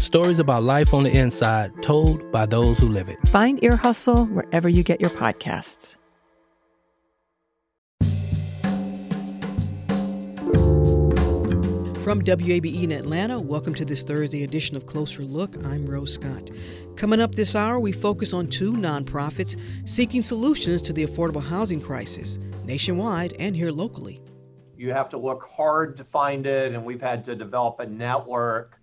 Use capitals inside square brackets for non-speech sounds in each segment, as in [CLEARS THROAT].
stories about life on the inside told by those who live it. Find Ear Hustle wherever you get your podcasts. From WABE in Atlanta, welcome to this Thursday edition of Closer Look. I'm Rose Scott. Coming up this hour, we focus on two nonprofits seeking solutions to the affordable housing crisis nationwide and here locally you have to look hard to find it. And we've had to develop a network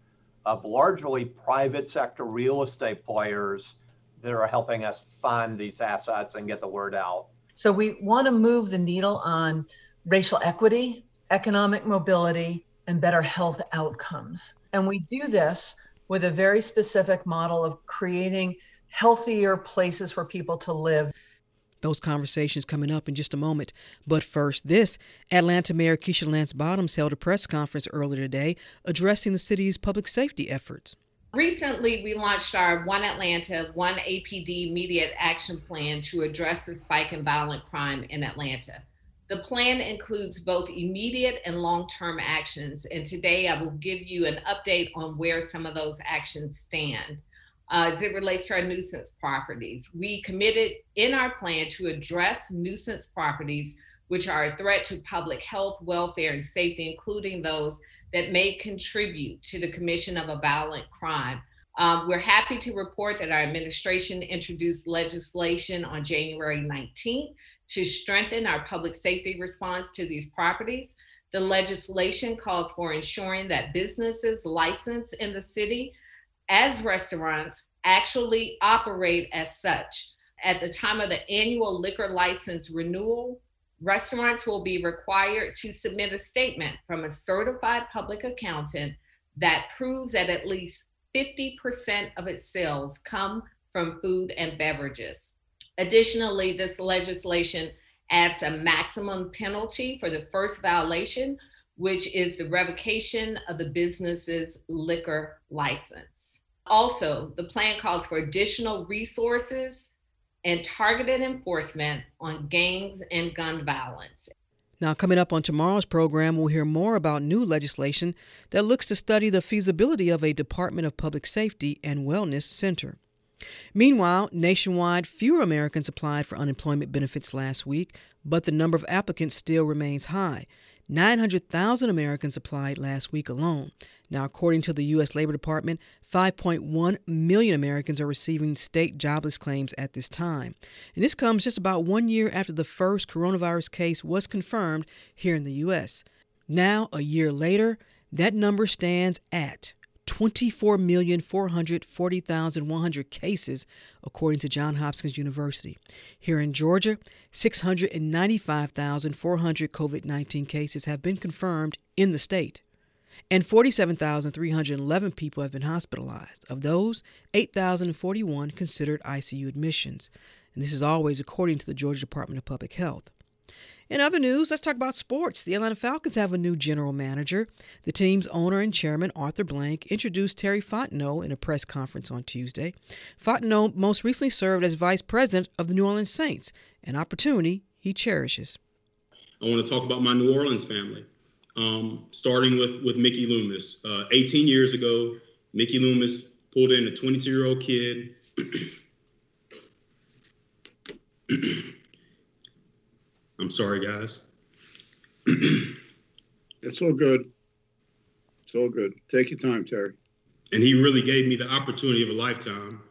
of largely private sector real estate players that are helping us fund these assets and get the word out. So we want to move the needle on racial equity, economic mobility, and better health outcomes. And we do this with a very specific model of creating healthier places for people to live. Those conversations coming up in just a moment. But first, this Atlanta Mayor Keisha Lance Bottoms held a press conference earlier today addressing the city's public safety efforts. Recently, we launched our One Atlanta, One APD immediate action plan to address the spike in violent crime in Atlanta. The plan includes both immediate and long term actions, and today I will give you an update on where some of those actions stand uh, as it relates to our nuisance properties. We committed in our plan to address nuisance properties, which are a threat to public health, welfare, and safety, including those that may contribute to the commission of a violent crime. Um, we're happy to report that our administration introduced legislation on January 19th to strengthen our public safety response to these properties. The legislation calls for ensuring that businesses licensed in the city as restaurants actually operate as such. At the time of the annual liquor license renewal, restaurants will be required to submit a statement from a certified public accountant that proves that at least 50% of its sales come from food and beverages. Additionally, this legislation adds a maximum penalty for the first violation, which is the revocation of the business's liquor license. Also, the plan calls for additional resources and targeted enforcement on gangs and gun violence. Now, coming up on tomorrow's program, we'll hear more about new legislation that looks to study the feasibility of a Department of Public Safety and Wellness Center. Meanwhile, nationwide, fewer Americans applied for unemployment benefits last week, but the number of applicants still remains high. 900,000 Americans applied last week alone. Now, according to the U.S. Labor Department, 5.1 million Americans are receiving state jobless claims at this time. And this comes just about one year after the first coronavirus case was confirmed here in the U.S. Now, a year later, that number stands at 24,440,100 cases, according to Johns Hopkins University. Here in Georgia, 695,400 COVID 19 cases have been confirmed in the state and 47,311 people have been hospitalized. Of those, 8,041 considered ICU admissions. And this is always according to the Georgia Department of Public Health. In other news, let's talk about sports. The Atlanta Falcons have a new general manager. The team's owner and chairman, Arthur Blank, introduced Terry Fontenot in a press conference on Tuesday. Fontenot most recently served as vice president of the New Orleans Saints, an opportunity he cherishes. I want to talk about my New Orleans family um, starting with with Mickey Loomis. Uh, 18 years ago, Mickey Loomis pulled in a 22 year old kid. [CLEARS THROAT] [CLEARS THROAT] I'm sorry, guys. [CLEARS THROAT] it's all good. It's all good. Take your time, Terry. And he really gave me the opportunity of a lifetime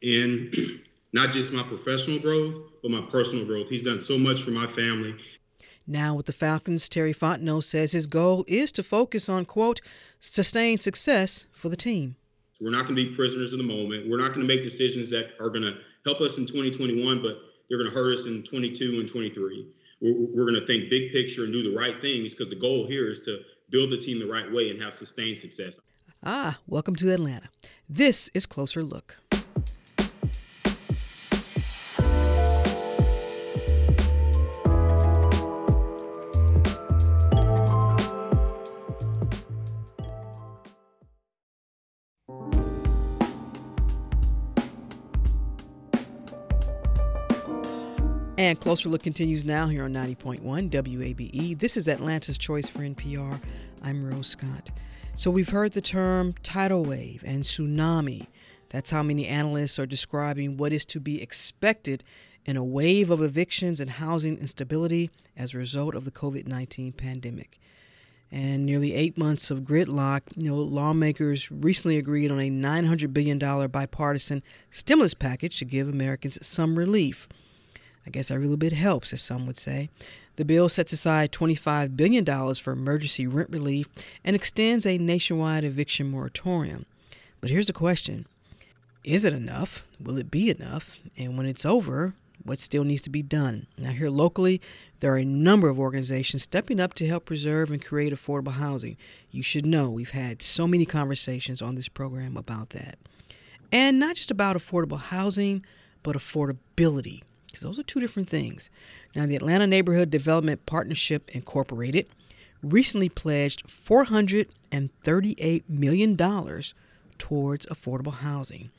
in [CLEARS THROAT] not just my professional growth, but my personal growth. He's done so much for my family now, with the Falcons, Terry Fontenot says his goal is to focus on, quote, sustained success for the team. We're not going to be prisoners of the moment. We're not going to make decisions that are going to help us in 2021, but they're going to hurt us in 22 and 23. We're, we're going to think big picture and do the right things because the goal here is to build the team the right way and have sustained success. Ah, welcome to Atlanta. This is Closer Look. And Closer Look continues now here on 90.1 WABE. This is Atlanta's Choice for NPR. I'm Rose Scott. So we've heard the term tidal wave and tsunami. That's how many analysts are describing what is to be expected in a wave of evictions and housing instability as a result of the COVID 19 pandemic. And nearly eight months of gridlock, you know, lawmakers recently agreed on a $900 billion bipartisan stimulus package to give Americans some relief. I guess every little bit helps, as some would say. The bill sets aside $25 billion for emergency rent relief and extends a nationwide eviction moratorium. But here's the question Is it enough? Will it be enough? And when it's over, what still needs to be done? Now, here locally, there are a number of organizations stepping up to help preserve and create affordable housing. You should know we've had so many conversations on this program about that. And not just about affordable housing, but affordability because those are two different things. Now, the Atlanta Neighborhood Development Partnership Incorporated recently pledged $438 million towards affordable housing.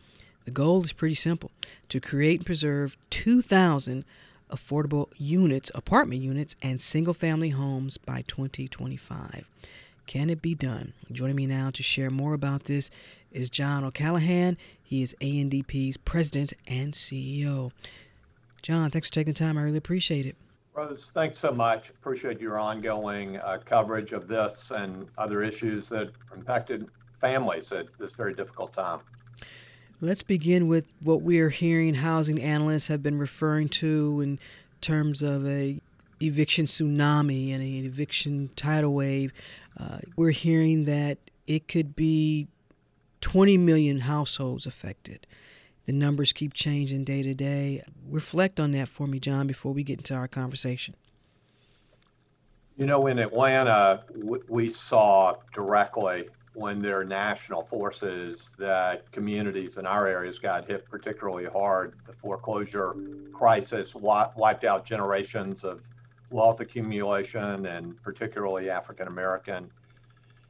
The goal is pretty simple to create and preserve 2,000 affordable units, apartment units, and single family homes by 2025. Can it be done? Joining me now to share more about this is John O'Callaghan. He is ANDP's president and CEO. John, thanks for taking the time. I really appreciate it. Rose, thanks so much. Appreciate your ongoing uh, coverage of this and other issues that impacted families at this very difficult time. Let's begin with what we are hearing housing analysts have been referring to in terms of a eviction tsunami and an eviction tidal wave. Uh, we're hearing that it could be 20 million households affected. The numbers keep changing day to day. Reflect on that for me, John, before we get into our conversation. You know, in Atlanta, we saw directly when there are national forces that communities in our areas got hit particularly hard. The foreclosure crisis wiped out generations of wealth accumulation and particularly African American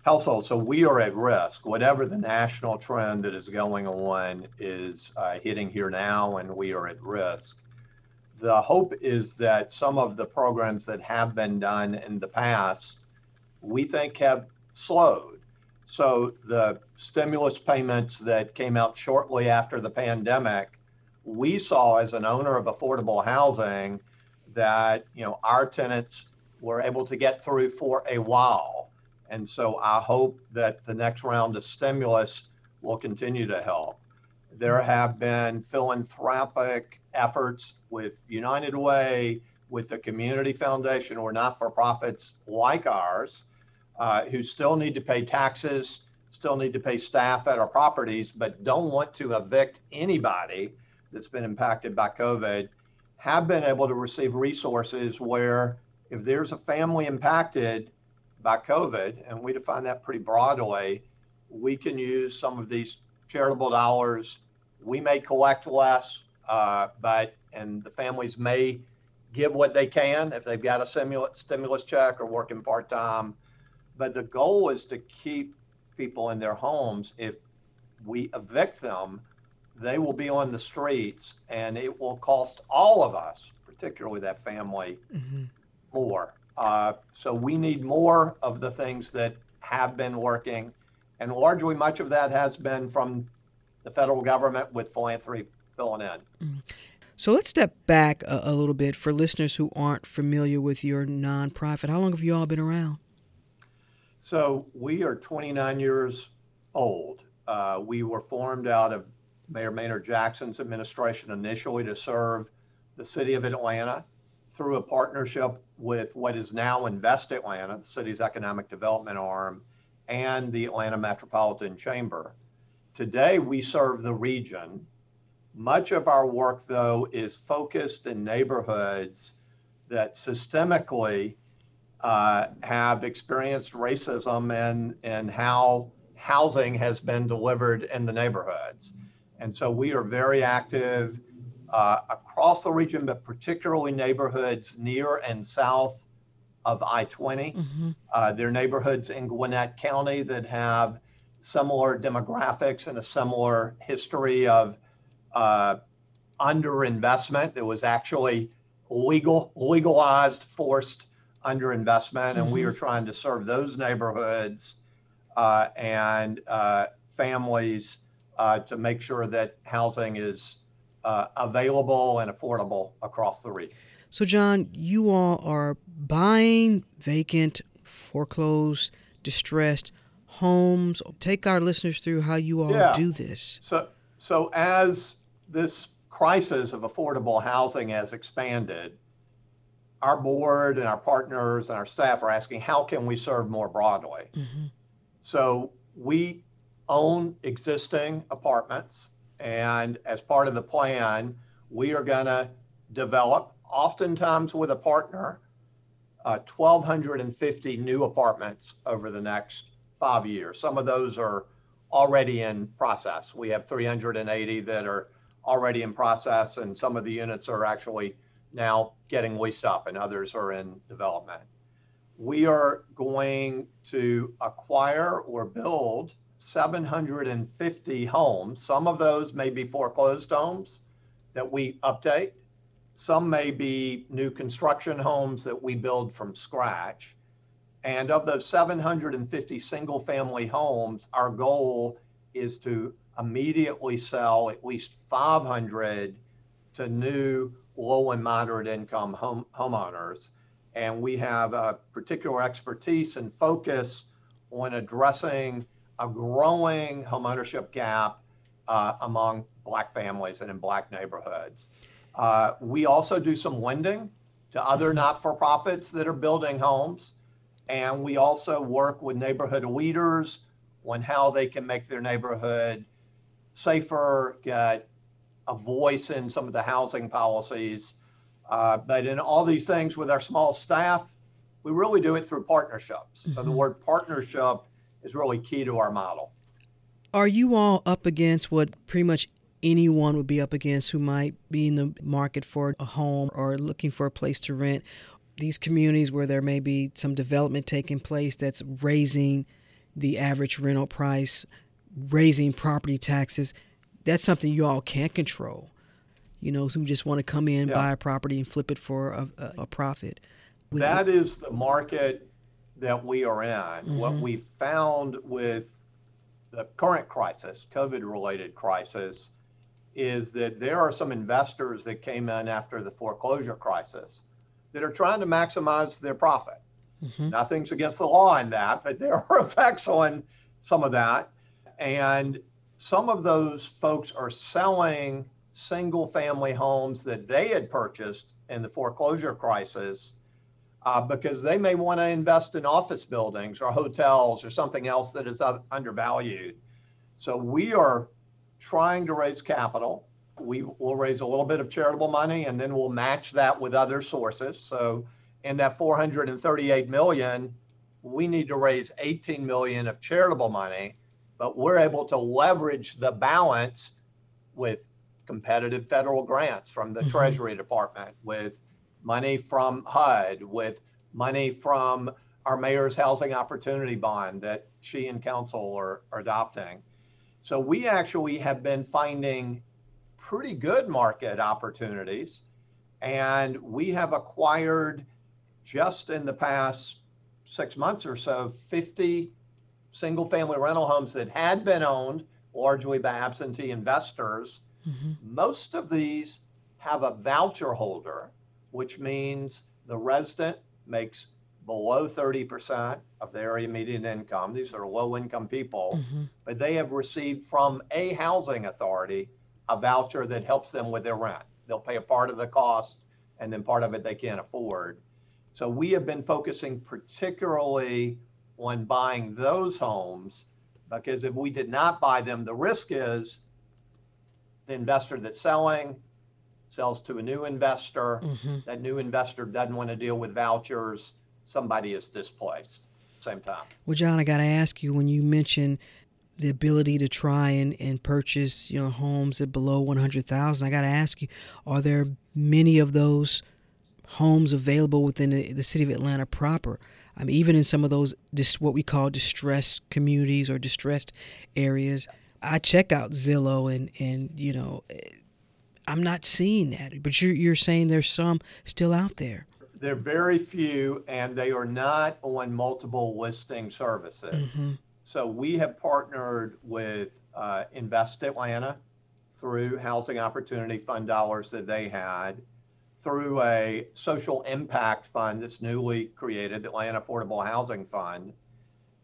households. So we are at risk. Whatever the national trend that is going on is uh, hitting here now, and we are at risk. The hope is that some of the programs that have been done in the past, we think have slowed. So the stimulus payments that came out shortly after the pandemic, we saw as an owner of affordable housing that you know our tenants were able to get through for a while and so I hope that the next round of stimulus will continue to help. There have been philanthropic efforts with United Way, with the Community Foundation, or not for profits like ours, uh, who still need to pay taxes, still need to pay staff at our properties, but don't want to evict anybody that's been impacted by COVID, have been able to receive resources where if there's a family impacted, by COVID, and we define that pretty broadly, we can use some of these charitable dollars. We may collect less, uh, but and the families may give what they can if they've got a stimulus stimulus check or working part time. But the goal is to keep people in their homes. If we evict them, they will be on the streets, and it will cost all of us, particularly that family, mm-hmm. more. Uh, so we need more of the things that have been working. And largely, much of that has been from the federal government with philanthropy filling in. Mm. So let's step back a, a, little bit for listeners who aren't familiar with your nonprofit. How long have you all been around? So we are 29 years old. Uh, we were formed out of Mayor Maynard Jackson's administration initially to serve the city of Atlanta through a partnership with what is now Invest Atlanta, the city's economic development arm, and the Atlanta Metropolitan Chamber. Today, we serve the region Much of our work, though, is focused in neighborhoods that systemically uh, have experienced racism and, and how housing has been delivered in the neighborhoods. And so we are very active uh, across the region, but particularly neighborhoods near and south of I 20. Mm-hmm. Uh, there are neighborhoods in Gwinnett County that have similar demographics and a similar history of uh, underinvestment that was actually legal, legalized, forced underinvestment. And mm-hmm. we are trying to serve those neighborhoods uh, and uh, families uh, to make sure that housing is uh, available and affordable across the region. So, John, you all are buying vacant, foreclosed, distressed homes. Take our listeners through how you all yeah. do this. So, so as this crisis of affordable housing has expanded, our board and our partners and our staff are asking, how can we serve more broadly? Mm-hmm. So we own existing apartments, and as part of the plan, we are going to develop, oftentimes with a partner, uh, 1,250 new apartments over the next five years. Some of those are already in process. We have 380 that are already in process, and some of the units are actually now getting leased up, and others are in development. We are going to acquire or build 750 homes. Some of those may be foreclosed homes that we update. Some may be new construction homes that we build from scratch. And of those 750 single family homes, our goal is to immediately sell at least 500 to new low and moderate income home, homeowners. And we have a particular expertise and focus on addressing a growing homeownership gap uh, among Black families and in Black neighborhoods. Uh, we also do some lending to other mm-hmm. not for profits that are building homes. And we also work with neighborhood leaders on how they can make their neighborhood safer, get a voice in some of the housing policies. Uh, but in all these things with our small staff, we really do it through partnerships. Mm-hmm. So the mm-hmm. word partnership is really key to our model. Are you all up against what pretty much anyone would be up against who might be in the market for a home or looking for a place to rent? These communities where there may be some development taking place that's raising the average rental price, raising property taxes that's something you all can't control. You know, who just want to come in, yeah. buy a property, and flip it for a, a, a profit. That is the market that we are in. Mm-hmm. What we found with the current crisis, COVID related crisis, is that there are some investors that came in after the foreclosure crisis that are trying to maximize their profit. Mm-hmm. Nothing's against the law in that, but there are [LAUGHS] effects on some of that. And some of those folks are selling single family homes that they had purchased in the foreclosure crisis uh, because they may want to invest in office buildings or hotels or something else that is undervalued. So we are trying to raise capital. We will raise a little bit of charitable money and then we'll match that with other sources. So in that 438 million, we need to raise 18 million of charitable money but we're able to leverage the balance with competitive federal grants from the mm-hmm. Treasury Department, with money from HUD, with money from our mayor's housing opportunity bond that she and council are, are adopting. So we actually have been finding pretty good market opportunities. And we have acquired just in the past six months or so 50 single family rental homes that had been owned largely by absentee investors. Mm-hmm. Most of these have a voucher holder, which means the resident makes below 30% of their immediate income. These are low income people, mm-hmm. but they have received from a housing authority a voucher that helps them with their rent. They'll pay a part of the cost and then part of it they can't afford. So we have been focusing particularly on buying those homes because if we did not buy them, the risk is the investor that's selling sells to a new investor. Mm-hmm. That new investor doesn't want to deal with vouchers. Somebody is displaced. At the same time. Well, John, I got to ask you when you mention the ability to try and, and purchase you know homes at below 100,000 I got to ask you are there many of those homes available within the, the, city of Atlanta proper I mean even in some of those just what we call distressed communities or distressed areas I check out Zillow and and you know I'm not seeing that. But you're you're saying there's some still out there. They're very few, and they are not on multiple listing services. Mm-hmm. So we have partnered with uh, Invest Atlanta through Housing Opportunity Fund dollars that they had, through a social impact fund that's newly created, the Atlanta Affordable Housing Fund,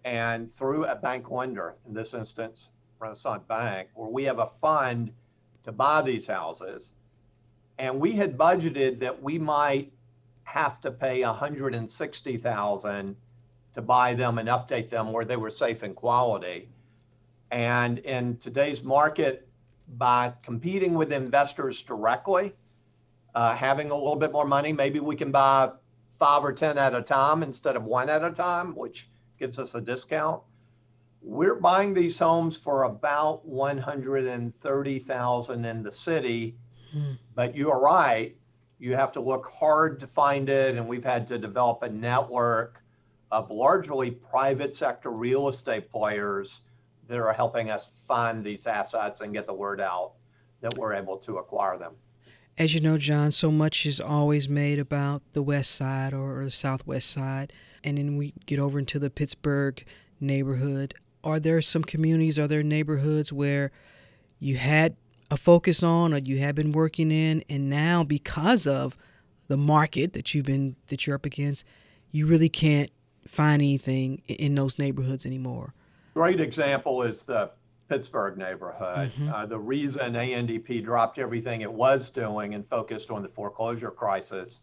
and through a bank lender, in this instance, Renaissance Bank, where we have a fund to buy these houses. And we had budgeted that we might have to pay 160,000 to buy them and update them where they were safe and quality. And in today's market, by competing with investors directly, uh, having a little bit more money, maybe we can buy five or 10 at a time instead of one at a time, which gives us a discount. We're buying these homes for about 130,000 in the city, hmm. but you are right. You have to look hard to find it, and we've had to develop a network of largely private sector real estate players that are helping us find these assets and get the word out that we're able to acquire them. As you know, John, so much is always made about the west side or the southwest side. And then we get over into the Pittsburgh neighborhood are there some communities, are there neighborhoods where you had a focus on or you have been working in and now because of the market that you've been that you're up against, you really can't find anything in those neighborhoods anymore? Great example is the Pittsburgh neighborhood. Mm-hmm. Uh, the reason ANDP dropped everything it was doing and focused on the foreclosure crisis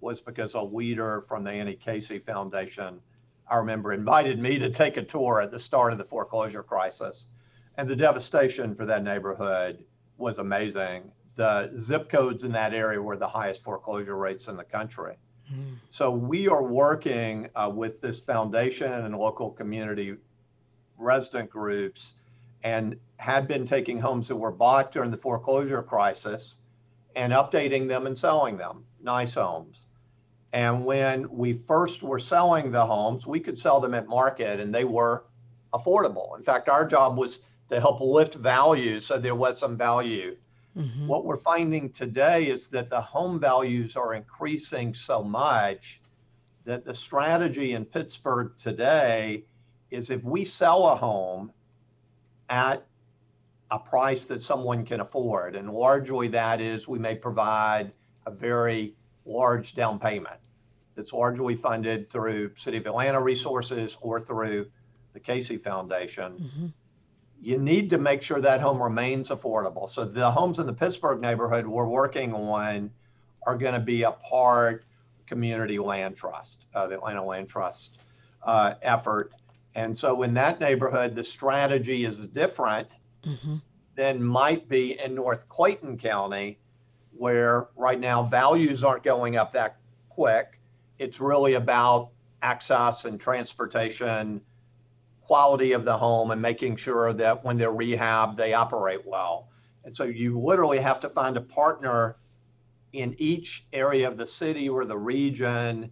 was because a leader from the Annie Casey Foundation I remember, invited me to take a tour at the start of the foreclosure crisis. And the devastation for that neighborhood was amazing. The zip codes in that area were the highest foreclosure rates in the country. Mm. So we are working uh, with this foundation and local community resident groups and had been taking homes that were bought during the foreclosure crisis and updating them and selling them, nice homes. And when we first were selling the homes, we could sell them at market and they were affordable. In fact, our job was to help lift value so there was some value. Mm-hmm. What we're finding today is that the home values are increasing so much that the strategy in Pittsburgh today is if we sell a home at a price that someone can afford, and largely that is we may provide a very large down payment that's largely funded through City of Atlanta resources or through the Casey Foundation. Mm-hmm. You need to make sure that home remains affordable. So the homes in the Pittsburgh neighborhood we're working on are going to be a part community land trust, uh, the Atlanta Land Trust uh, effort. And so in that neighborhood, the strategy is different mm-hmm. than might be in North Clayton County, where right now values aren't going up that quick it's really about access and transportation, quality of the home, and making sure that when they're rehab, they operate well. And so you literally have to find a partner in each area of the city or the region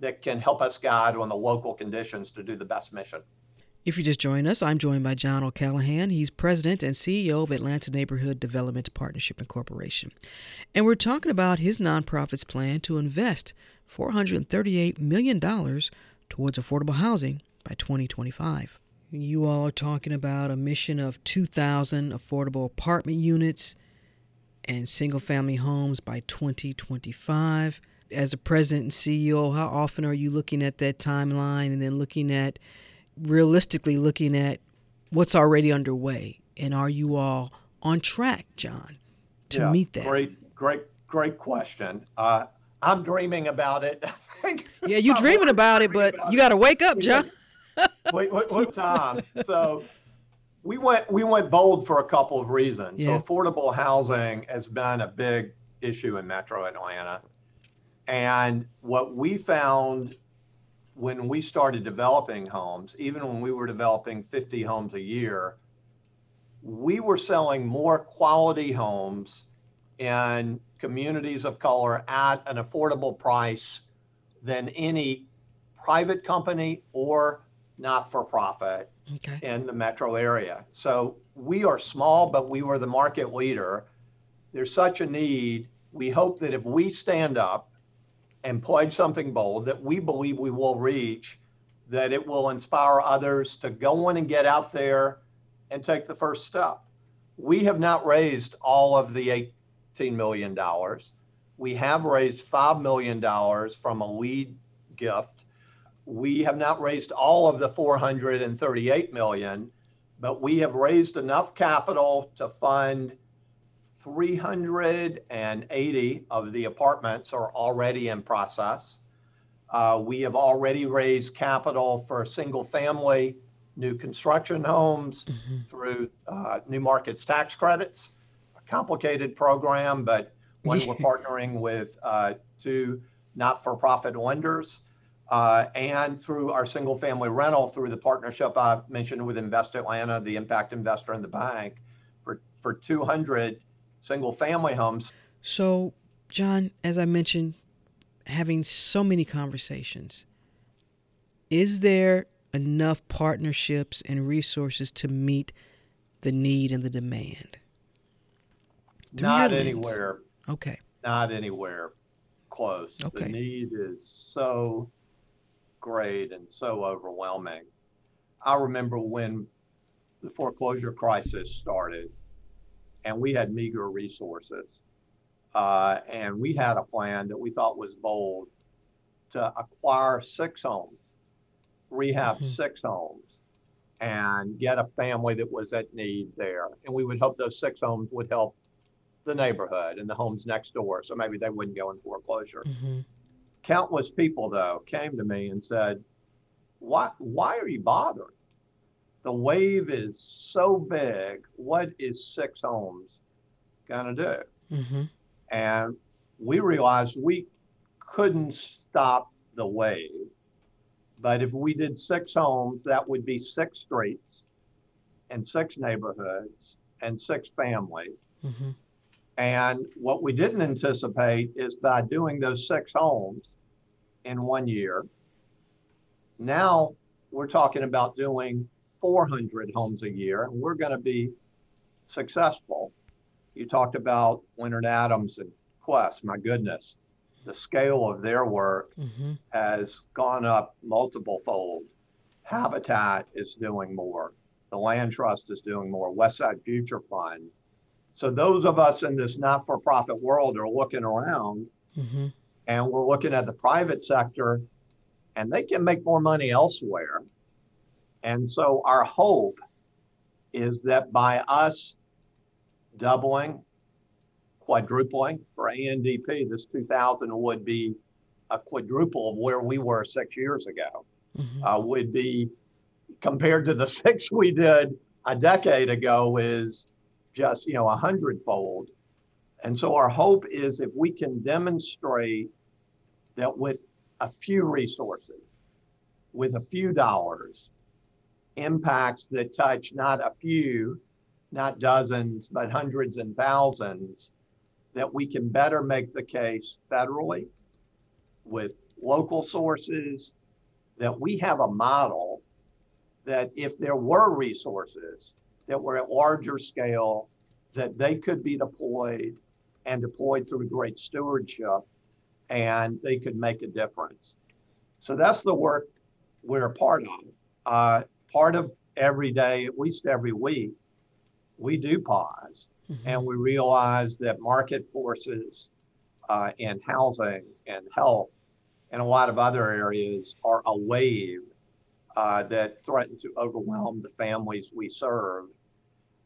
that can help us guide on the local conditions to do the best mission. If you just join us, I'm joined by John O'Callaghan. He's president and CEO of Atlanta Neighborhood Development Partnership Incorporation. And we're talking about his nonprofit's plan to invest $438 million towards affordable housing by 2025. You all are talking about a mission of 2,000 affordable apartment units and single family homes by 2025. As a president and CEO, how often are you looking at that timeline and then looking at realistically looking at what's already underway? And are you all on track, John, to yeah, meet that? Great, great, great question. Uh, I'm dreaming about it. [LAUGHS] yeah, you're [LAUGHS] dreaming about it, but about you got to wake up, John. [LAUGHS] wait, what, what time? So We went we went bold for a couple of reasons. Yeah. So affordable housing has been a big issue in Metro Atlanta. And what we found when we started developing homes, even when we were developing 50 homes a year, we were selling more quality homes in communities of color at an affordable price than any private company or not for profit Okay. in the metro area. So we are small, but we were the market leader. There's such a need. We hope that if we stand up and pledge something bold that we believe we will reach, that it will inspire others to go in and get out there and take the first step. We have not raised all of the $18 million. We have raised $5 million from a lead gift we have not raised all of the 438 million, but we have raised enough capital to fund 380 of the apartments are already in process. Uh, we have already raised capital for single family new construction homes through uh, new markets tax credits, a complicated program, but one we're [LAUGHS] partnering with uh, two not for profit lenders uh, and through our single family rental through the partnership I mentioned with Invest Atlanta, the impact investor in the bank for, for 200 single family homes. So, John, as I mentioned, having so many conversations, is there enough partnerships and resources to meet the need and the demand? Through Not anywhere, Okay. not anywhere close. Okay. The need is so great and so overwhelming. I remember when the foreclosure crisis started and we had meager resources. Uh, and we had a plan that we thought was bold to acquire six homes, rehab Mhm. six homes, and get a family that was at need there. And we would hope those six homes would help the neighborhood and the homes next door. So maybe they wouldn't go in foreclosure. Mm-hmm. Countless people, though, came to me and said, why, why are you bothering? The wave is so big. What is six homes going to do? hmm And we realized we couldn't stop the wave. But if we did six homes, that would be six streets and six neighborhoods and six families. hmm And what we didn't anticipate is by doing those six homes in one year, now we're talking about doing 400 homes a year, and we're going to be successful. You talked about Leonard Adams and Quest. My goodness, the scale of their work hmm has gone up multiple fold. Habitat is doing more. The Land Trust is doing more. Westside Future Fund. So those of us in this not-for-profit world are looking around hmm and we're looking at the private sector and they can make more money elsewhere. And so our hope is that by us doubling, quadrupling for ANDP, this 2000 would be a quadruple of where we were six years ago, hmm uh, would be compared to the [LAUGHS] six we did a decade ago is just, you know, a hundredfold. And so our hope is if we can demonstrate that with a few resources, with a few dollars, impacts that touch not a few, not dozens, but hundreds and thousands, that we can better make the case federally with local sources, that we have a model that if there were resources that were at larger scale, that they could be deployed and deployed through great stewardship and they could make a difference. So that's the work we're a part of. Uh, part of every day, at least every week, we do pause and we realize that market forces uh, in housing and health and a lot of other areas are a wave uh, that threaten to overwhelm the families we serve.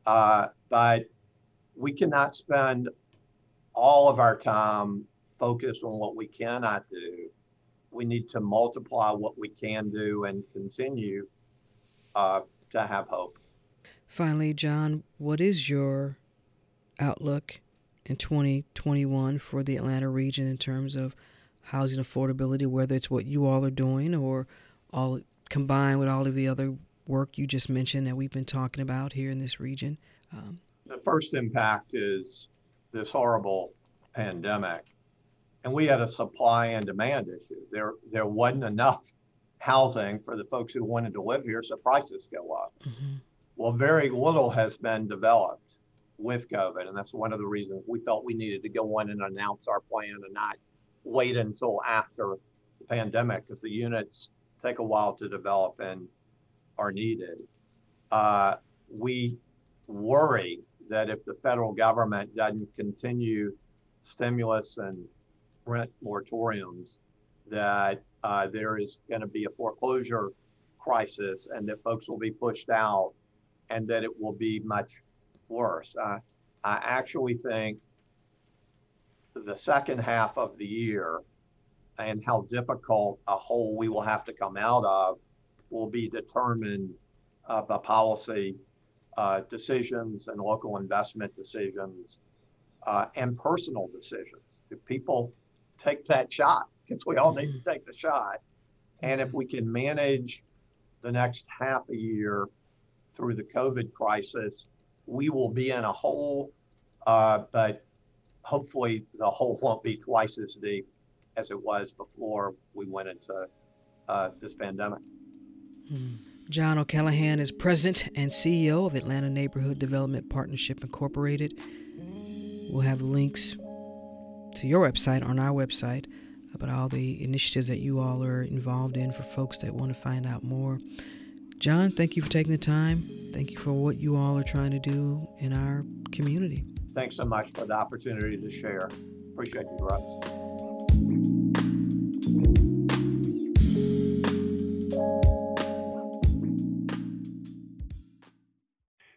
Uh, but we cannot spend all of our time focused on what we cannot do. We need to multiply what we can do and continue uh, to have hope. Finally, John, what is your outlook in 2021 for the Atlanta region in terms of housing affordability, whether it's what you all are doing or all combined with all of the other work you just mentioned that we've been talking about here in this region? Um, the first impact is this horrible pandemic. And we had a supply and demand issue. There, there wasn't enough housing for the folks who wanted to live here, so prices go up. Mm-hmm. Well, very little has been developed with COVID, and that's one of the reasons we felt we needed to go in and announce our plan and not wait until after the pandemic because the units take a while to develop and are needed. Uh, we worry that if the federal government doesn't continue stimulus and rent moratoriums, that uh, there is going to be a foreclosure crisis and that folks will be pushed out and that it will be much worse. I actually think the second half of the year and how difficult a hole we will have to come out of will be determined uh, by policy uh, decisions and local investment decisions uh, and personal decisions. If people take that shot, because we all need to [LAUGHS] take the shot, and if we can manage the next half a year through the COVID crisis, we will be in a hole, uh, but hopefully the hole won't be twice as deep as it was before we went into uh, this pandemic. Hmm. John O'Callaghan is president and CEO of Atlanta Neighborhood Development Partnership Incorporated. We'll have links to your website on our website about all the initiatives that you all are involved in for folks that want to find out more. John, thank you for taking the time. Thank you for what you all are trying to do in our community. Thanks so much for the opportunity to share. Appreciate you, Russ.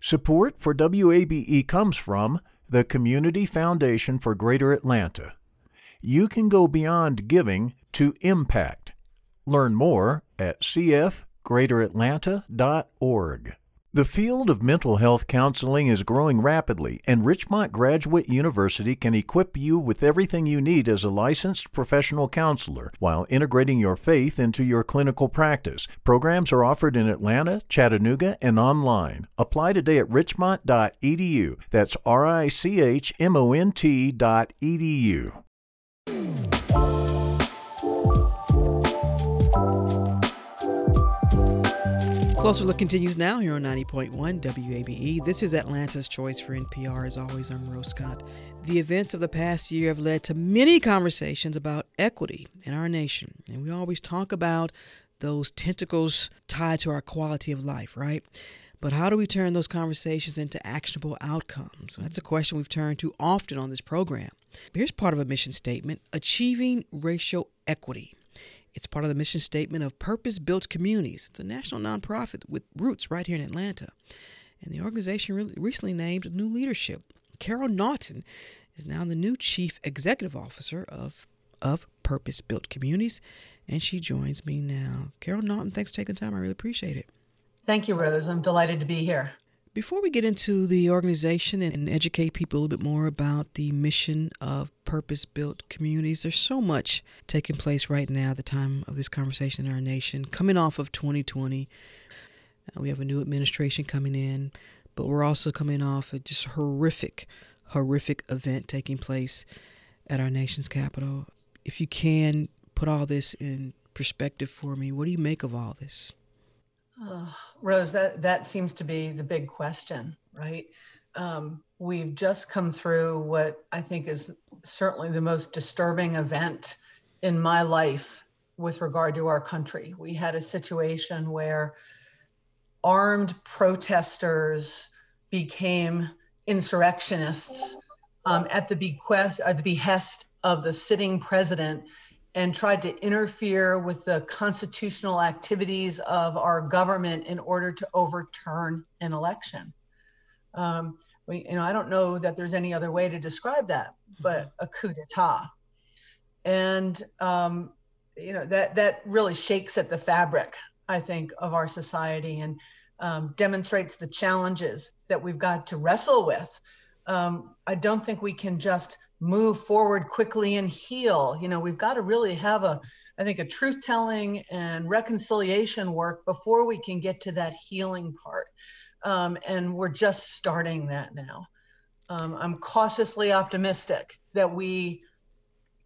Support for WABE comes from the Community Foundation for Greater Atlanta. You can go beyond giving to impact. Learn more at cfgreateratlanta.org. The field of mental health counseling is growing rapidly, and Richmont Graduate University can equip you with everything you need as a licensed professional counselor while integrating your faith into your clinical practice. Programs are offered in Atlanta, Chattanooga, and online. Apply today at richmont.edu. That's R I C H M O N T.edu. Closer Look continues now here on 90.1 WABE. This is Atlanta's Choice for NPR. As always, I'm Rose Scott. The events of the past year have led to many conversations about equity in our nation. And we always talk about those tentacles tied to our quality of life, right? But how do we turn those conversations into actionable outcomes? That's a question we've turned to often on this program. Here's part of a mission statement Achieving Racial Equity. It's part of the mission statement of Purpose Built Communities. It's a national nonprofit with roots right here in Atlanta. And the organization re- recently named a new leadership. Carol Naughton is now the new chief executive officer of, of Purpose Built Communities, and she joins me now. Carol Naughton, thanks for taking the time. I really appreciate it. Thank you, Rose. I'm delighted to be here. Before we get into the organization and educate people a little bit more about the mission of purpose built communities, there's so much taking place right now at the time of this conversation in our nation. Coming off of 2020, uh, we have a new administration coming in, but we're also coming off a just horrific, horrific event taking place at our nation's capital. If you can put all this in perspective for me, what do you make of all this? Uh, [SIGHS] Rose, that, that seems to be the big question, right? Um, we've just come through what I think is certainly the most disturbing event in my life with regard to our country. We had a situation where armed protesters became insurrectionists um, at the bequest, at the behest of the sitting president and tried to interfere with the constitutional activities of our government in order to overturn an election. Um, we, you know, I don't know that there's any other way to describe that, but a coup d'état, and um, you know that that really shakes at the fabric, I think, of our society. And um, demonstrates the challenges that we've got to wrestle with. Um, I don't think we can just move forward quickly and heal. You know, we've got to really have a, I think, a truth telling and reconciliation work before we can get to that healing part. Um, and we're just starting that now. Um, I'm cautiously optimistic that we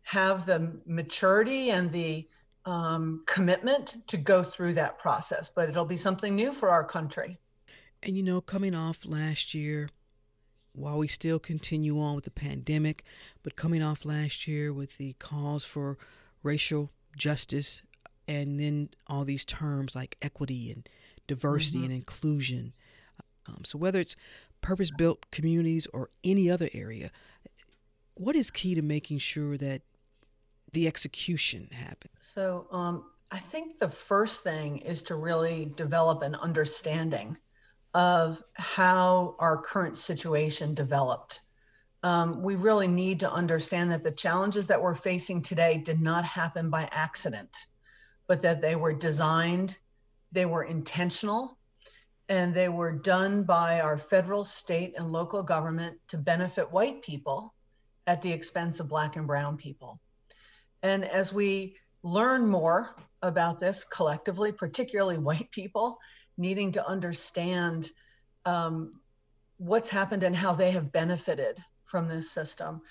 have the maturity and the um, commitment to go through that process, but it'll be something new for our country. And you know, coming off last year, while we still continue on with the pandemic, but coming off last year with the calls for racial justice and then all these terms like equity and diversity mm-hmm. and inclusion. Um, so, whether it's purpose built communities or any other area, what is key to making sure that the execution happens? So um, I think the first thing is to really develop an understanding of how our current situation developed. Um, we really need to understand that the challenges that we're facing today did not happen by accident, but that they were designed, they were intentional, and they were done by our federal, state, and local government to benefit white people at the expense of Black and Brown people. And as we learn more about this collectively, particularly white people needing to understand um, what's happened and how they have benefited from this system.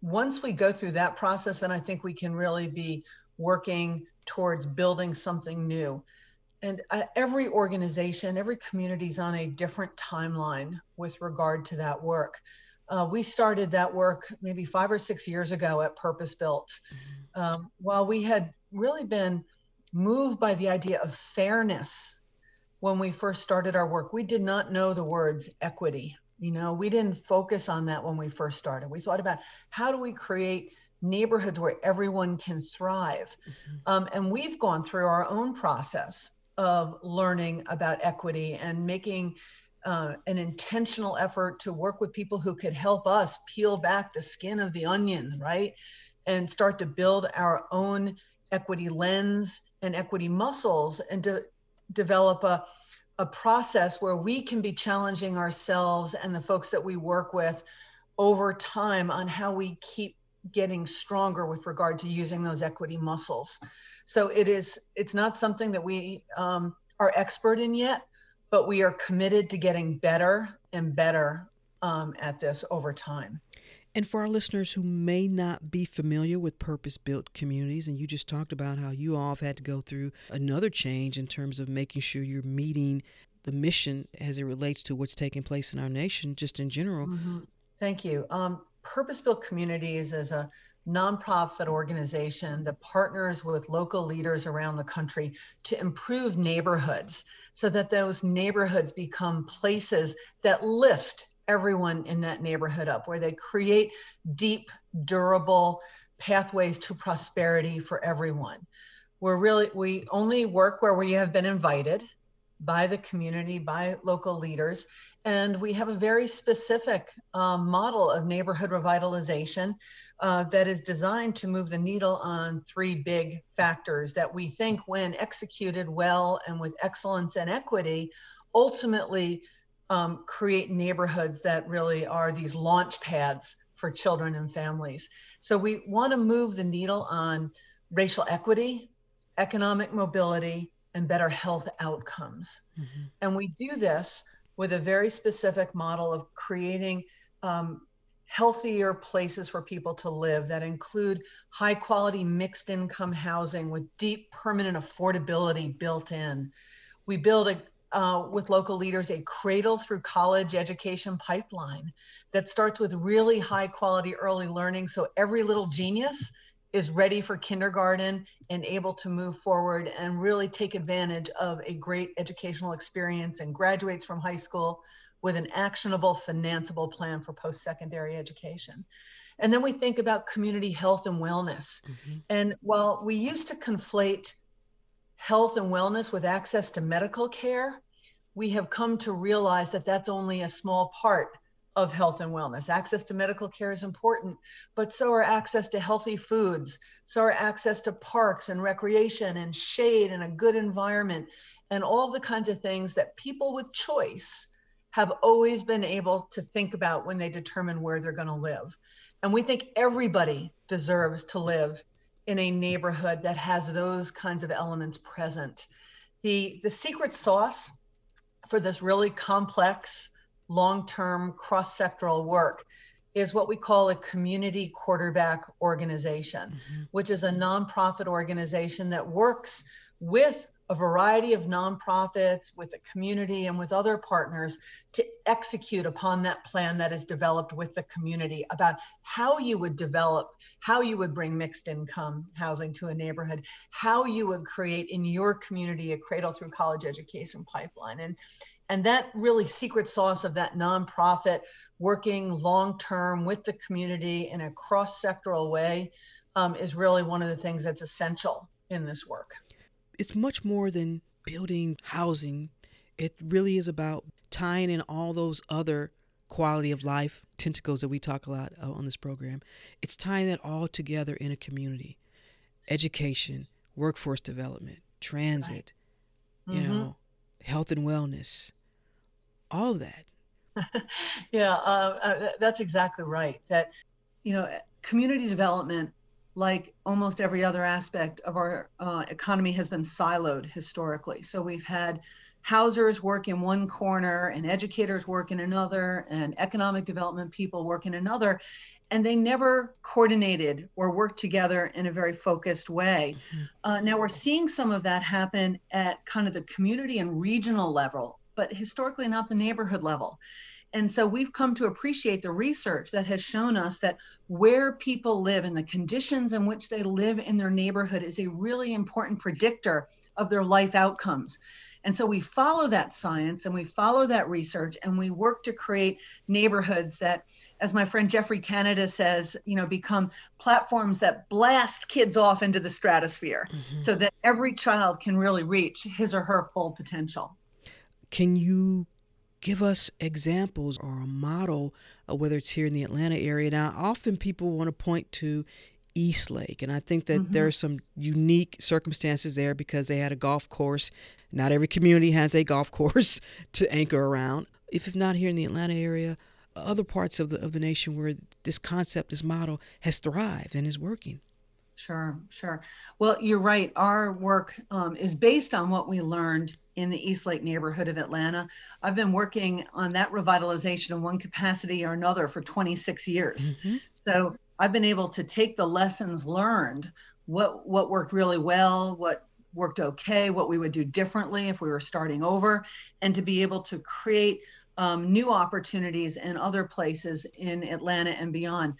Once we go through that process, then I think we can really be working towards building something new. And uh, every organization, every community is on a different timeline with regard to that work. Uh, we started that work maybe five or six years ago at Purpose Built. Mm-hmm um, while we had really been moved by the idea of fairness when we first started our work, we did not know the words equity. You know, we didn't focus on that when we first started. We thought about how do we create neighborhoods where everyone can thrive. Mm-hmm. Um, and we've gone through our own process of learning about equity and making uh, an intentional effort to work with people who could help us peel back the skin of the onion, right? and start to build our own equity lens and equity muscles and to develop a, a process where we can be challenging ourselves and the folks that we work with over time on how we keep getting stronger with regard to using those equity muscles. So it is it's not something that we um, are expert in yet but we are committed to getting better and better um, at this over time and for our listeners who may not be familiar with purpose built communities, and you just talked about how you all have had to go through another change in terms of making sure you're meeting the mission as it relates to what's taking place in our nation, just in general. Mm-hmm. Thank you. Um, purpose built communities is a nonprofit organization that partners with local leaders around the country to improve neighborhoods so that those neighborhoods become places that lift everyone in that neighborhood up, where they create deep, durable pathways to prosperity for everyone. We're really, we only work where we have been invited by the community, by local leaders. And we have a very specific um, model of neighborhood revitalization uh, that is designed to move the needle on three big factors that we think, when executed well and with excellence and equity, ultimately um, create neighborhoods that really are these launch pads for children and families. So we want to move the needle on racial equity, economic mobility, and better health outcomes. Mm-hmm. And we do this with a very specific model of creating um, healthier places for people to live that include high quality mixed income housing with deep permanent affordability built in. We build a, uh, with local leaders a cradle through college education pipeline that starts with really high quality early learning. So every little genius is ready for kindergarten and able to move forward and really take advantage of a great educational experience and graduates from high school with an actionable financeable plan for post-secondary education. And then we think about community health and wellness. Mm-hmm. and while we used to conflate health and wellness with access to medical care we have come to realize that that's only a small part of health and wellness. Access to medical care is important, but so are access to healthy foods, so are access to parks and recreation and shade and a good environment and all the kinds of things that people with choice have always been able to think about when they determine where they're going to live. And we think everybody deserves to live in a neighborhood that has those kinds of elements present. The, the secret sauce for this really complex, long term, cross sectoral work is what we call a community quarterback organization, mm-hmm. which is a nonprofit organization that works with a variety of nonprofits, with the community, and with other partners to execute upon that plan that is developed with the community about how you would develop, how you would bring mixed income housing to a neighborhood, how you would create in your community a cradle through college education pipeline. And and that really secret sauce of that nonprofit working long term with the community in a cross sectoral way um, is really one of the things that's essential in this work it's much more than building housing. It really is about tying in all those other quality of life tentacles that we talk a lot uh, on this program. It's tying that all together in a community. Education, workforce development, transit, right. you mm-hmm. know, health and wellness, all of that. [LAUGHS] yeah, uh, uh, that's exactly right. That, you know, community development like almost every other aspect of our uh, economy has been siloed historically. So we've had housers work in one corner and educators work in another and economic development people work in another and they never coordinated or worked together in a very focused way mm-hmm. uh, now we're seeing some of that happen at kind of the community and regional level but historically not the neighborhood level and so we've come to appreciate the research that has shown us that where people live and the conditions in which they live in their neighborhood is a really important predictor of their life outcomes. And so we follow that science and we follow that research and we work to create neighborhoods that, as my friend Geoffrey Canada says, you know, become platforms that blast kids off into the stratosphere mm-hmm. so that every child can really reach his or her full potential. Can you give us examples or a model of whether it's here in the Atlanta area. Now, often people want to point to Eastlake, and I think that mm-hmm. there are some unique circumstances there because they had a golf course. Not every community has a golf [LAUGHS] course to anchor around. If, if not here in the Atlanta area, other parts of the of the nation where this concept, this model has thrived and is working. Sure, sure. Well, you're right. Our work um, is based on what we learned in the Eastlake neighborhood of Atlanta. I've been working on that revitalization in one capacity or another for 26 years. Mm-hmm. So I've been able to take the lessons learned, what what worked really well, what worked okay, what we would do differently if we were starting over, and to be able to create um, new opportunities in other places in Atlanta and beyond.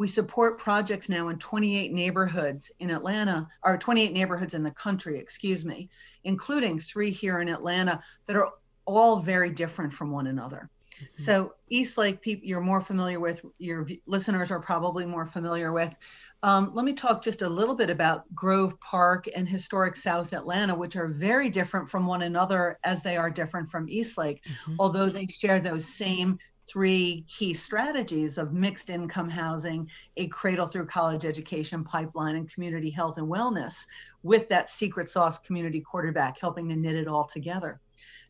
We support projects now in 28 neighborhoods in Atlanta, or 28 neighborhoods in the country, excuse me, including three here in Atlanta that are all very different from one another. Mm-hmm. So Eastlake, people you're more familiar with, your listeners are probably more familiar with. Um, let me talk just a little bit about Grove Park and historic South Atlanta, which are very different from one another as they are different from Eastlake, mm-hmm. although they share those same three key strategies of mixed income housing, a cradle through college education pipeline, and community health and wellness with that secret sauce community quarterback helping to knit it all together.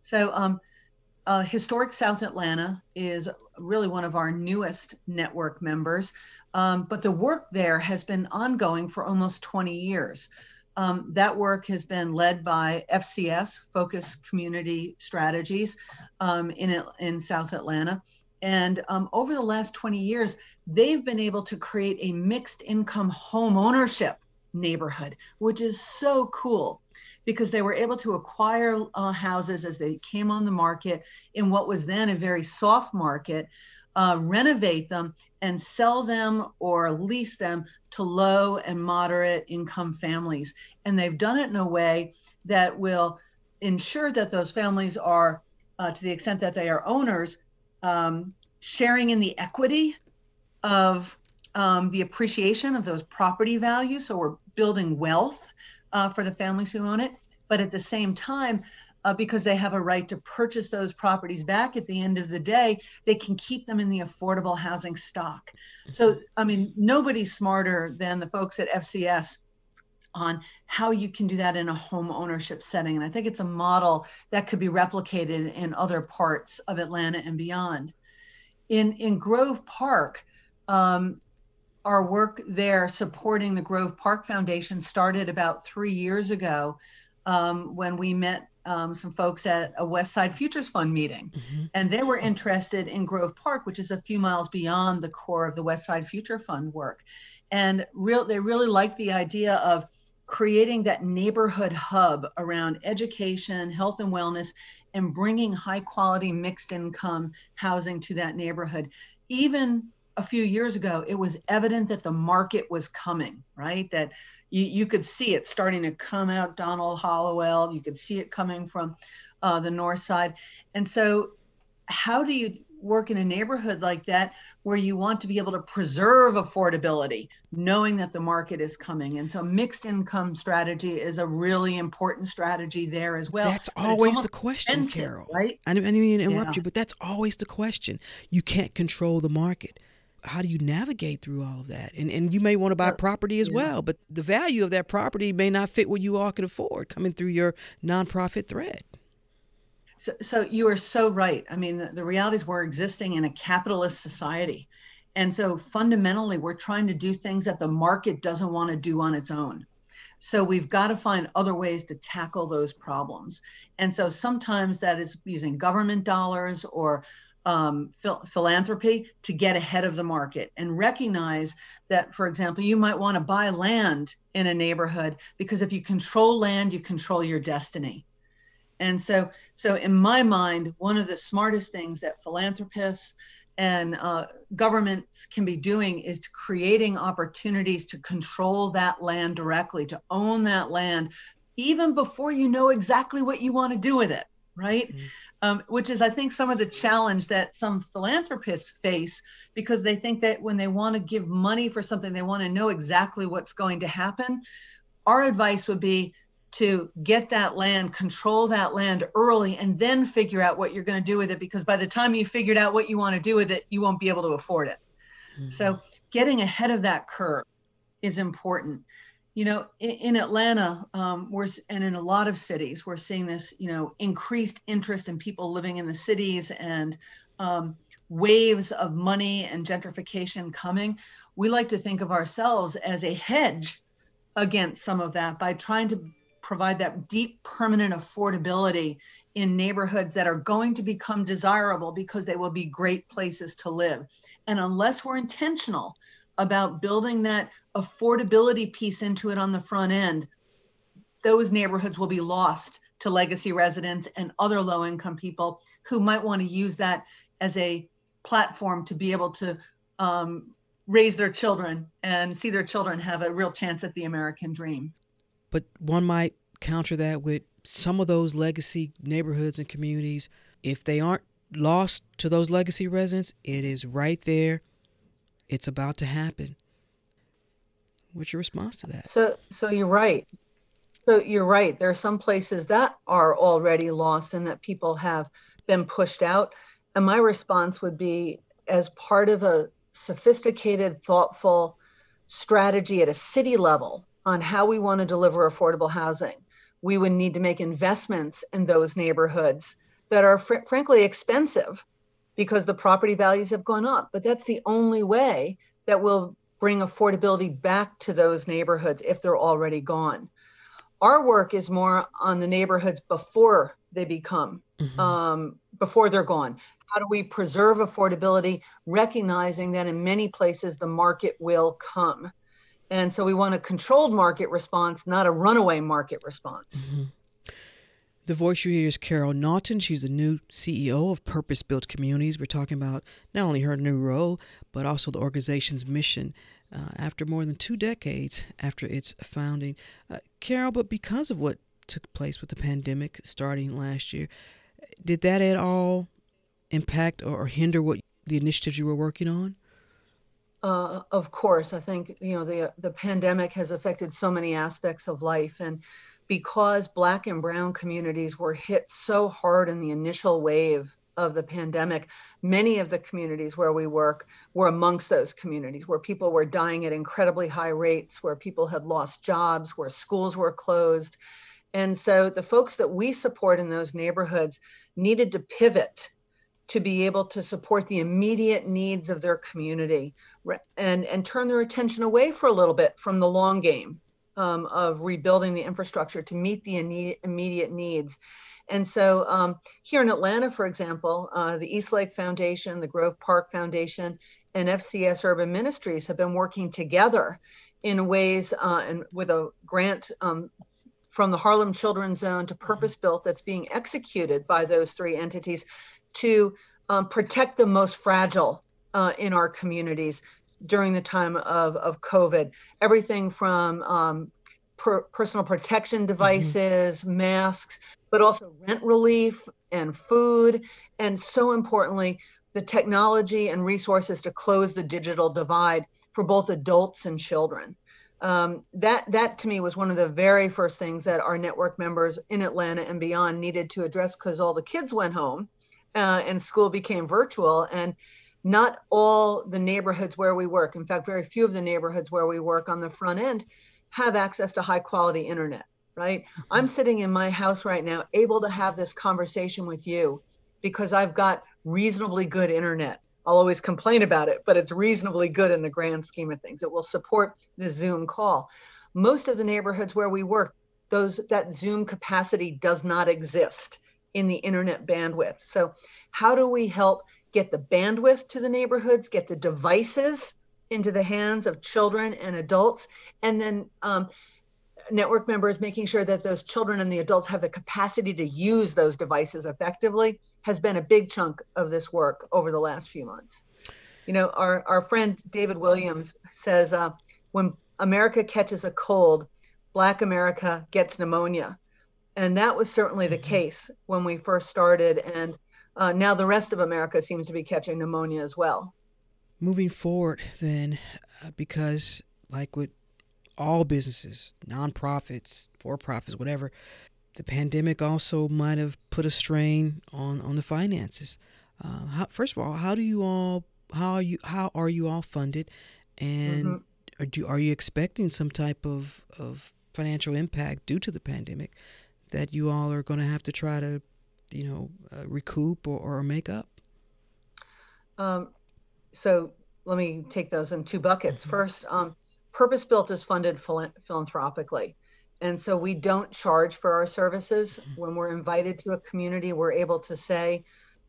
So, um, uh, Historic South Atlanta is really one of our newest network members, um, but the work there has been ongoing for almost 20 years. Um, that work has been led by FCS, Focus Community Strategies, um, in, in South Atlanta. And um, over the last 20 years, they've been able to create a mixed income home ownership neighborhood, which is so cool because they were able to acquire uh, houses as they came on the market in what was then a very soft market, uh, renovate them and sell them or lease them to low and moderate income families. And they've done it in a way that will ensure that those families are, uh, to the extent that they are owners, um, sharing in the equity of um, the appreciation of those property values. So we're building wealth uh, for the families who own it. But at the same time, uh, because they have a right to purchase those properties back at the end of the day, they can keep them in the affordable housing stock. So, I mean, nobody's smarter than the folks at FCS on how you can do that in a home ownership setting. And I think it's a model that could be replicated in other parts of Atlanta and beyond. In, in Grove Park, um, our work there supporting the Grove Park Foundation started about three years ago um, when we met um, some folks at a West Side Futures Fund meeting. Mm-hmm. And they were interested in Grove Park, which is a few miles beyond the core of the West Side Future Fund work. And real, they really liked the idea of creating that neighborhood hub around education, health and wellness, and bringing high quality mixed income housing to that neighborhood. Even a few years ago, it was evident that the market was coming, right? That you, you could see it starting to come out Donald Hollowell. You could see it coming from uh, the north side. And so, how do you work in a neighborhood like that where you want to be able to preserve affordability knowing that the market is coming. And so mixed income strategy is a really important strategy there as well. That's always the question carol. right? I didn't mean to interrupt yeah. you but that's always the question. You can't control the market. How do you navigate through all of that? And and you may want to buy property as yeah. well but the value of that property may not fit what you all can afford coming through your nonprofit thread so, you are so right. I mean, the, the reality is we're existing in a capitalist society. And so fundamentally, we're trying to do things that the market doesn't want to do on its own. So we've got to find other ways to tackle those problems. And so sometimes that is using government dollars or um, phil- philanthropy to get ahead of the market and recognize that, for example, you might want to buy land in a neighborhood because if you control land, you control your destiny. And so, so in my mind, one of the smartest things that philanthropists and uh, governments can be doing is creating opportunities to control that land directly, to own that land, even before you know exactly what you want to do with it, right? Mm-hmm. Um, which is, I think, some of the challenge that some philanthropists face because they think that when they want to give money for something, they want to know exactly what's going to happen. Our advice would be to get that land, control that land early, and then figure out what you're going to do with it. Because by the time you figured out what you want to do with it, you won't be able to afford it. Mm-hmm. So getting ahead of that curve is important. You know, in, in Atlanta, um, we're and in a lot of cities, we're seeing this. You know, increased interest in people living in the cities and um, waves of money and gentrification coming. We like to think of ourselves as a hedge against some of that by trying to provide that deep, permanent affordability in neighborhoods that are going to become desirable because they will be great places to live. And unless we're intentional about building that affordability piece into it on the front end, those neighborhoods will be lost to legacy residents and other low income people who might want to use that as a platform to be able to um, raise their children and see their children have a real chance at the American dream. But one might counter that with some of those legacy neighborhoods and communities. If they aren't lost to those legacy residents, it is right there. It's about to happen. What's your response to that? So, so you're right. So you're right. There are some places that are already lost and that people have been pushed out. And my response would be as part of a sophisticated, thoughtful strategy at a city level on how we want to deliver affordable housing we would need to make investments in those neighborhoods that are fr- frankly expensive because the property values have gone up. But that's the only way that will bring affordability back to those neighborhoods if they're already gone. Our work is more on the neighborhoods before they become, mm-hmm. um, before they're gone. How do we preserve affordability, recognizing that in many places the market will come? And so we want a controlled market response, not a runaway market response. Mm-hmm. The voice you hear is Carol Naughton. She's the new CEO of Purpose Built Communities. We're talking about not only her new role, but also the organization's mission uh, after more than two decades after its founding. Uh, Carol, but because of what took place with the pandemic starting last year, did that at all impact or hinder what the initiatives you were working on? Uh, of course, I think you know the the pandemic has affected so many aspects of life, and because Black and Brown communities were hit so hard in the initial wave of the pandemic, many of the communities where we work were amongst those communities where people were dying at incredibly high rates, where people had lost jobs, where schools were closed. And so the folks that we support in those neighborhoods needed to pivot to be able to support the immediate needs of their community and, and turn their attention away for a little bit from the long game um, of rebuilding the infrastructure to meet the immediate needs. And so um, here in Atlanta, for example, uh, the East Lake Foundation, the Grove Park Foundation, and FCS Urban Ministries have been working together in ways uh, and with a grant um, from the Harlem Children's Zone to Purpose Built that's being executed by those three entities to um, protect the most fragile uh, in our communities during the time of, of COVID. Everything from um, per, personal protection mm-hmm. devices, mm-hmm. masks, but also rent relief and food. And so importantly, the technology and resources to close the digital divide for both adults and children. Um, that that to me was one of the very first things that our network members in Atlanta and beyond needed to address because all the kids went home uh, and school became virtual and not all the neighborhoods where we work in fact very few of the neighborhoods where we work on the front end have access to high quality internet right mm-hmm. i'm sitting in my house right now able to have this conversation with you because i've got reasonably good internet i'll always complain about it but it's reasonably good in the grand scheme of things it will support the zoom call most of the neighborhoods where we work those that zoom capacity does not exist in the internet bandwidth. So, how do we help get the bandwidth to the neighborhoods, get the devices into the hands of children and adults, and then um, network members making sure that those children and the adults have the capacity to use those devices effectively has been a big chunk of this work over the last few months. You know, our, our friend David Williams says uh, when America catches a cold, Black America gets pneumonia. And that was certainly the mm-hmm. case when we first started. And uh, now the rest of America seems to be catching pneumonia as well. Moving forward, then, uh, because like with all businesses, nonprofits, for profits, whatever, the pandemic also might have put a strain on, on the finances. Uh, how, first of all, how do you all how are you how are you all funded, and mm-hmm. are, do, are you expecting some type of, of financial impact due to the pandemic? that you all are going to have to try to, you know, uh, recoup or, or make up? Um, so let me take those in two buckets. Mm-hmm. First, um, Purpose Built is funded phil- philanthropically. And so we don't charge for our services. Mm-hmm. When we're invited to a community, we're able to say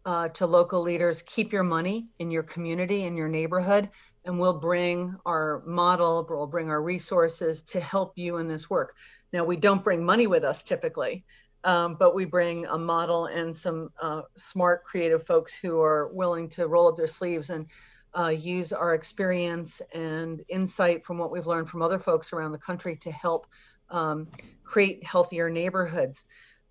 uh, to local leaders, keep your money in your community, in your neighborhood, and we'll bring our model, we'll bring our resources to help you in this work. Now, we don't bring money with us typically, um, but we bring a model and some uh, smart, creative folks who are willing to roll up their sleeves and uh, use our experience and insight from what we've learned from other folks around the country to help um, create healthier neighborhoods.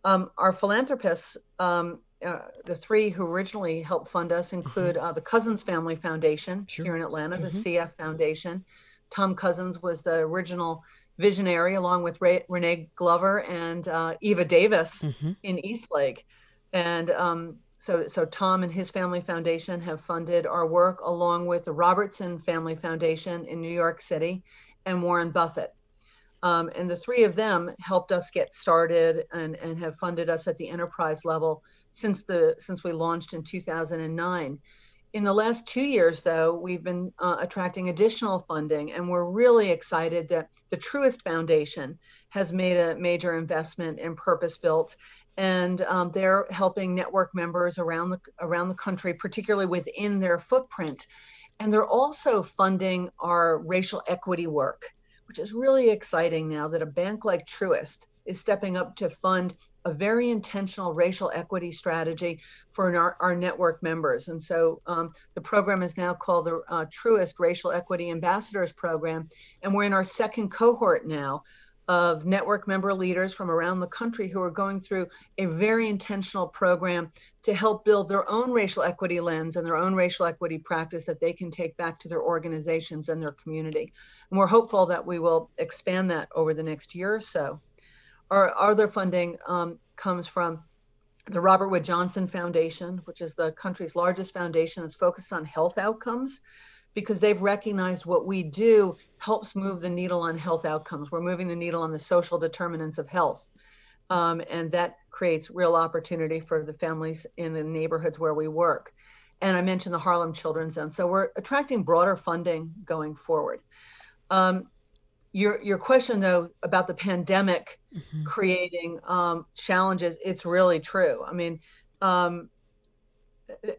Um, our philanthropists, um, uh, the three who originally helped fund us include mm-hmm. uh, the Cousins Family Foundation sure. here in Atlanta, mm-hmm. the CF Foundation. Tom Cousins was the original visionary along with Ray, Renee Glover and uh, Eva Davis mm-hmm. in Eastlake. And um, so, so Tom and his family foundation have funded our work along with the Robertson Family Foundation in New York City and Warren Buffett. Um, and the three of them helped us get started and, and have funded us at the enterprise level since the since we launched in 2009 in the last two years, though, we've been uh, attracting additional funding, and we're really excited that the Truist Foundation has made a major investment in Purpose Built, and um, they're helping network members around the around the country, particularly within their footprint, and they're also funding our racial equity work, which is really exciting now that a bank like Truist is stepping up to fund a very intentional racial equity strategy for our, our network members. And so um, the program is now called the uh, Truist Racial Equity Ambassadors Program. And we're in our second cohort now of network member leaders from around the country who are going through a very intentional program to help build their own racial equity lens and their own racial equity practice that they can take back to their organizations and their community. And we're hopeful that we will expand that over the next year or so our other funding um, comes from the Robert Wood Johnson Foundation, which is the country's largest foundation that's focused on health outcomes, because they've recognized what we do helps move the needle on health outcomes. We're moving the needle on the social determinants of health. Um, and that creates real opportunity for the families in the neighborhoods where we work. And I mentioned the Harlem Children's Zone. So we're attracting broader funding going forward. Um, your your question though about the pandemic mm-hmm. creating um, challenges, it's really true. I mean, um,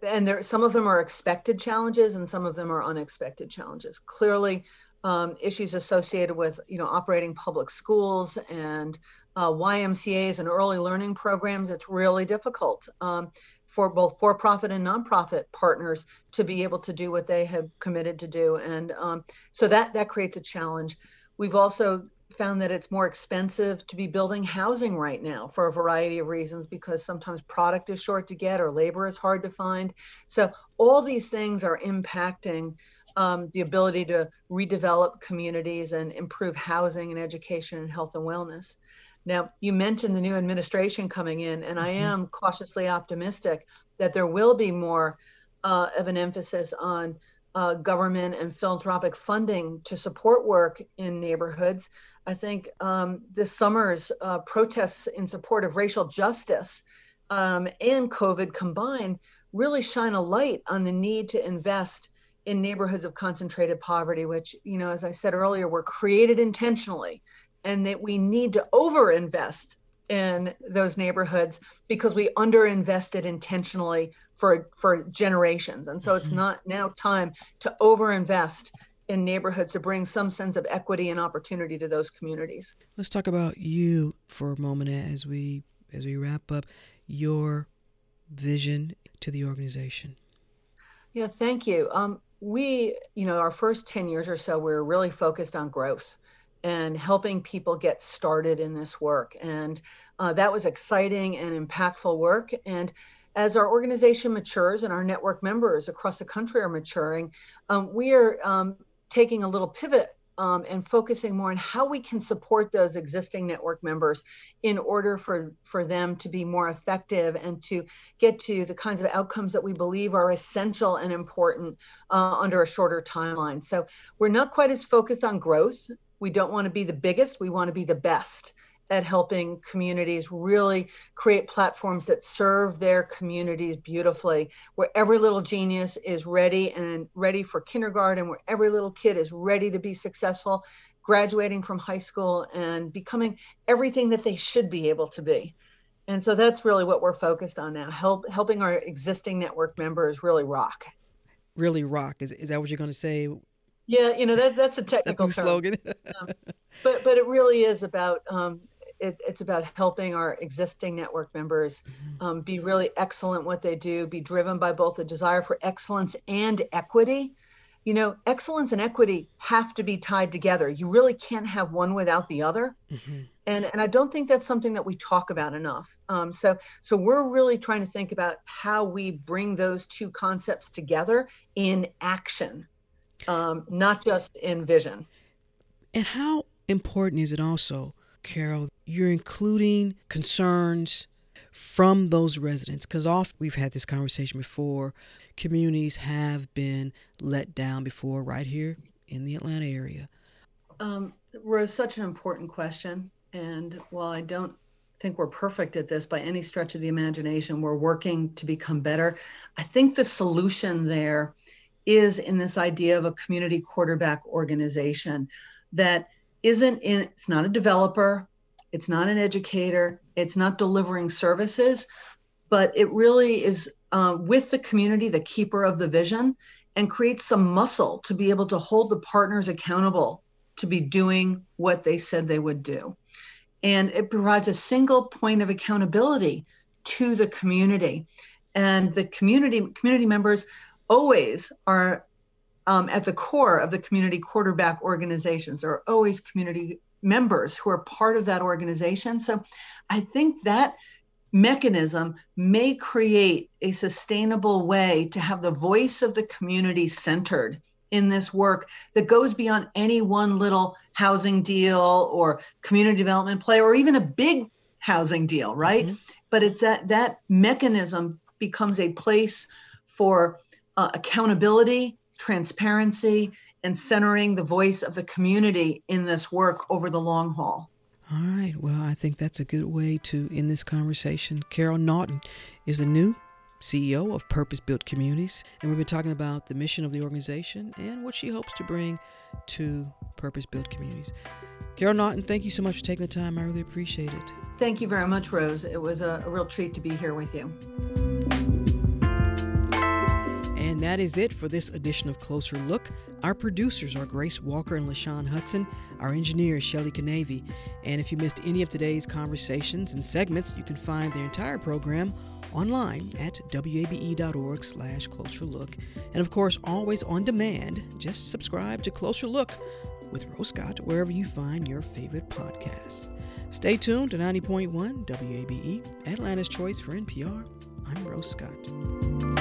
and there some of them are expected challenges and some of them are unexpected challenges. Clearly, um, issues associated with you know operating public schools and uh, YMCA's and early learning programs, it's really difficult um, for both for-profit and nonprofit partners to be able to do what they have committed to do, and um, so that that creates a challenge. We've also found that it's more expensive to be building housing right now for a variety of reasons because sometimes product is short to get or labor is hard to find. So all these things are impacting um, the ability to redevelop communities and improve housing and education and health and wellness. Now, you mentioned the new administration coming in, and I mm-hmm. am cautiously optimistic that there will be more uh, of an emphasis on uh, government and philanthropic funding to support work in neighborhoods. I think um, this summer's uh, protests in support of racial justice um, and COVID combined really shine a light on the need to invest in neighborhoods of concentrated poverty, which, you know, as I said earlier, were created intentionally and that we need to overinvest in those neighborhoods because we underinvested intentionally for for generations and so mm-hmm. it's not now time to overinvest in neighborhoods to bring some sense of equity and opportunity to those communities let's talk about you for a moment as we as we wrap up your vision to the organization yeah thank you um, we you know our first 10 years or so we are really focused on growth and helping people get started in this work. And uh, that was exciting and impactful work. And as our organization matures and our network members across the country are maturing, um, we are um, taking a little pivot um, and focusing more on how we can support those existing network members in order for, for them to be more effective and to get to the kinds of outcomes that we believe are essential and important uh, under a shorter timeline. So we're not quite as focused on growth we don't want to be the biggest, we want to be the best at helping communities really create platforms that serve their communities beautifully, where every little genius is ready and ready for kindergarten, where every little kid is ready to be successful, graduating from high school and becoming everything that they should be able to be. And so that's really what we're focused on now, help helping our existing network members really rock. Really rock. Is, is that what you're going to say yeah, you know that's that's a technical slogan. um, but but it really is about um, it, it's about helping our existing network members mm-hmm. um, be really excellent what they do, be driven by both a desire for excellence and equity. You know, excellence and equity have to be tied together. You really can't have one without the other. Mm-hmm. And, and I don't think that's something that we talk about enough. Um, so so we're really trying to think about how we bring those two concepts together in action um, not just in vision. And how important is it also, Carol, you're including concerns from those residents? Because often we've had this conversation before. Communities have been let down before, right here in the Atlanta area. Um, Rose, such an important question. And while I don't think we're perfect at this by any stretch of the imagination, we're working to become better. I think the solution there is in this idea of a community quarterback organization that isn't in it's not a developer it's not an educator it's not delivering services but it really is uh, with the community the keeper of the vision and creates some muscle to be able to hold the partners accountable to be doing what they said they would do. And it provides a single point of accountability to the community. And the community community members always are um, at the core of the community quarterback organizations. There are always community members who are part of that organization. So I think that mechanism may create a sustainable way to have the voice of the community centered in this work that goes beyond any one little housing deal or community development play or even a big housing deal, right? Mm-hmm. but it's that that mechanism becomes a place for uh, accountability, transparency, and centering the voice of the community in this work over the long haul. All right. Well, I think that's a good way to end this conversation. Carol Naughton is the new CEO of Purpose Built Communities, and we've been talking about the mission of the organization and what she hopes to bring to Purpose Built Communities. Carol Naughton, thank you so much for taking the time. I really appreciate it. Thank you very much, Rose. It was a, a real treat to be here with you. And that is it for this edition of Closer Look. Our producers are Grace Walker and LaShawn Hudson. Our engineer is Shelley Canavy. And if you missed any of today's conversations and segments, you can find the entire program online at wabe.org slash closer look. And of course, always on demand, just subscribe to Closer Look with Rose Scott wherever you find your favorite podcasts. Stay tuned to 90.1 WABE, Atlanta's Choice for NPR. I'm Rose Scott.